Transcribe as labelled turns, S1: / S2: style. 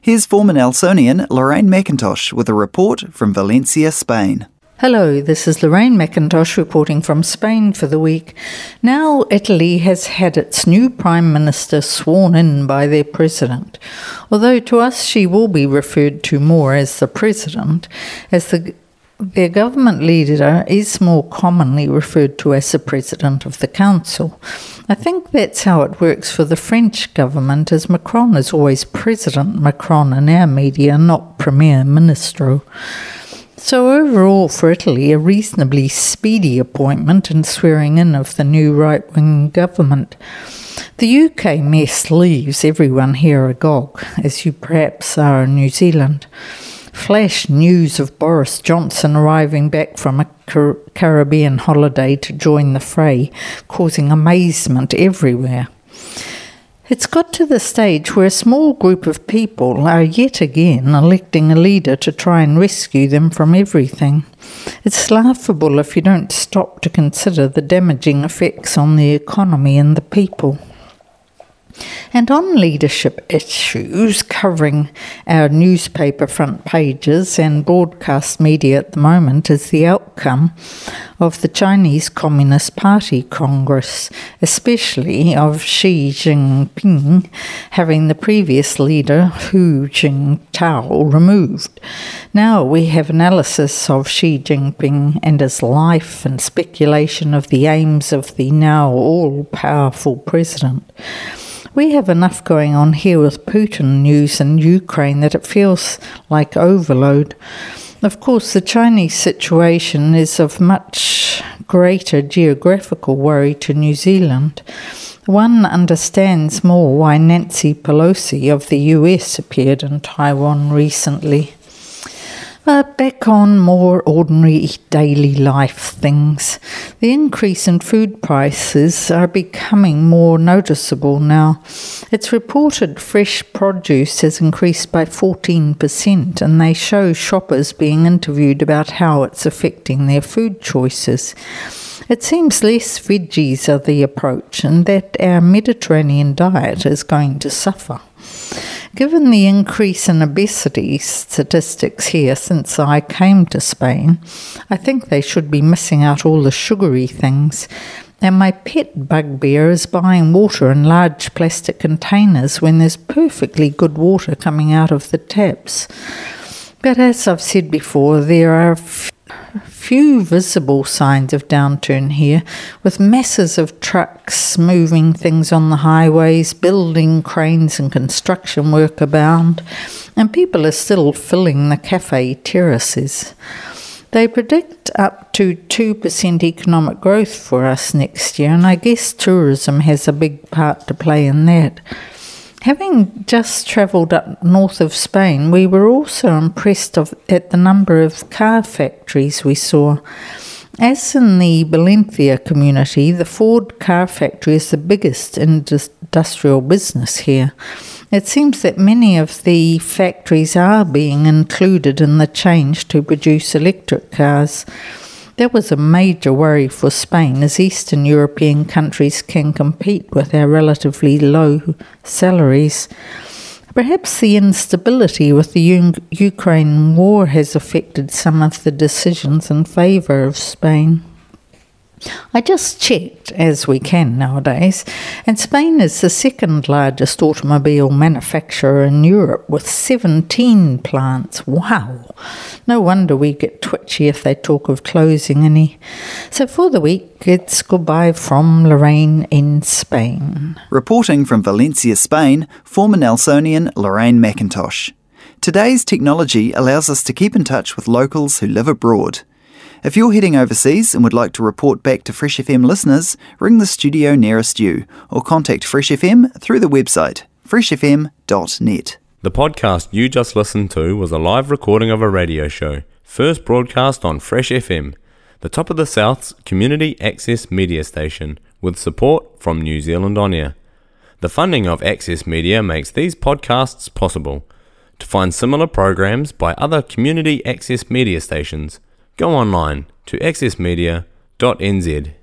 S1: Here's former Nelsonian Lorraine McIntosh with a report from Valencia, Spain.
S2: Hello, this is Lorraine McIntosh reporting from Spain for the week. Now, Italy has had its new Prime Minister sworn in by their President, although to us she will be referred to more as the President, as the their government leader is more commonly referred to as the President of the Council. I think that's how it works for the French government, as Macron is always President Macron in our media, not Premier Ministro. So, overall, for Italy, a reasonably speedy appointment and swearing in of the new right wing government. The UK mess leaves everyone here agog, as you perhaps are in New Zealand. Flash news of Boris Johnson arriving back from a Car- Caribbean holiday to join the fray, causing amazement everywhere. It's got to the stage where a small group of people are yet again electing a leader to try and rescue them from everything. It's laughable if you don't stop to consider the damaging effects on the economy and the people. And on leadership issues covering our newspaper front pages and broadcast media at the moment is the outcome of the Chinese Communist Party Congress, especially of Xi Jinping having the previous leader Hu Jintao removed. Now we have analysis of Xi Jinping and his life and speculation of the aims of the now all powerful president. We have enough going on here with Putin news and Ukraine that it feels like overload. Of course, the Chinese situation is of much greater geographical worry to New Zealand. One understands more why Nancy Pelosi of the US appeared in Taiwan recently. But back on more ordinary daily life things. The increase in food prices are becoming more noticeable now. It's reported fresh produce has increased by 14%, and they show shoppers being interviewed about how it's affecting their food choices. It seems less veggies are the approach, and that our Mediterranean diet is going to suffer. Given the increase in obesity statistics here since I came to Spain, I think they should be missing out all the sugary things. And my pet bugbear is buying water in large plastic containers when there's perfectly good water coming out of the taps. But as I've said before, there are few visible signs of downturn here, with masses of trucks moving things on the highways, building cranes and construction work abound, and people are still filling the cafe terraces. They predict up to 2% economic growth for us next year, and I guess tourism has a big part to play in that. Having just travelled up north of Spain, we were also impressed of, at the number of car factories we saw. As in the Valencia community, the Ford car factory is the biggest industrial business here. It seems that many of the factories are being included in the change to produce electric cars. That was a major worry for Spain, as Eastern European countries can compete with our relatively low salaries. Perhaps the instability with the U- Ukraine war has affected some of the decisions in favour of Spain. I just checked, as we can nowadays, and Spain is the second largest automobile manufacturer in Europe with 17 plants. Wow! No wonder we get twitchy if they talk of closing any. So for the week, it's goodbye from Lorraine in Spain.
S1: Reporting from Valencia, Spain, former Nelsonian Lorraine McIntosh. Today's technology allows us to keep in touch with locals who live abroad. If you're heading overseas and would like to report back to Fresh FM listeners, ring the studio nearest you or contact Fresh FM through the website freshfm.net.
S3: The podcast you just listened to was a live recording of a radio show, first broadcast on Fresh FM, the top of the South's community access media station, with support from New Zealand On Air. The funding of Access Media makes these podcasts possible. To find similar programs by other community access media stations, go online to accessmedia.nz.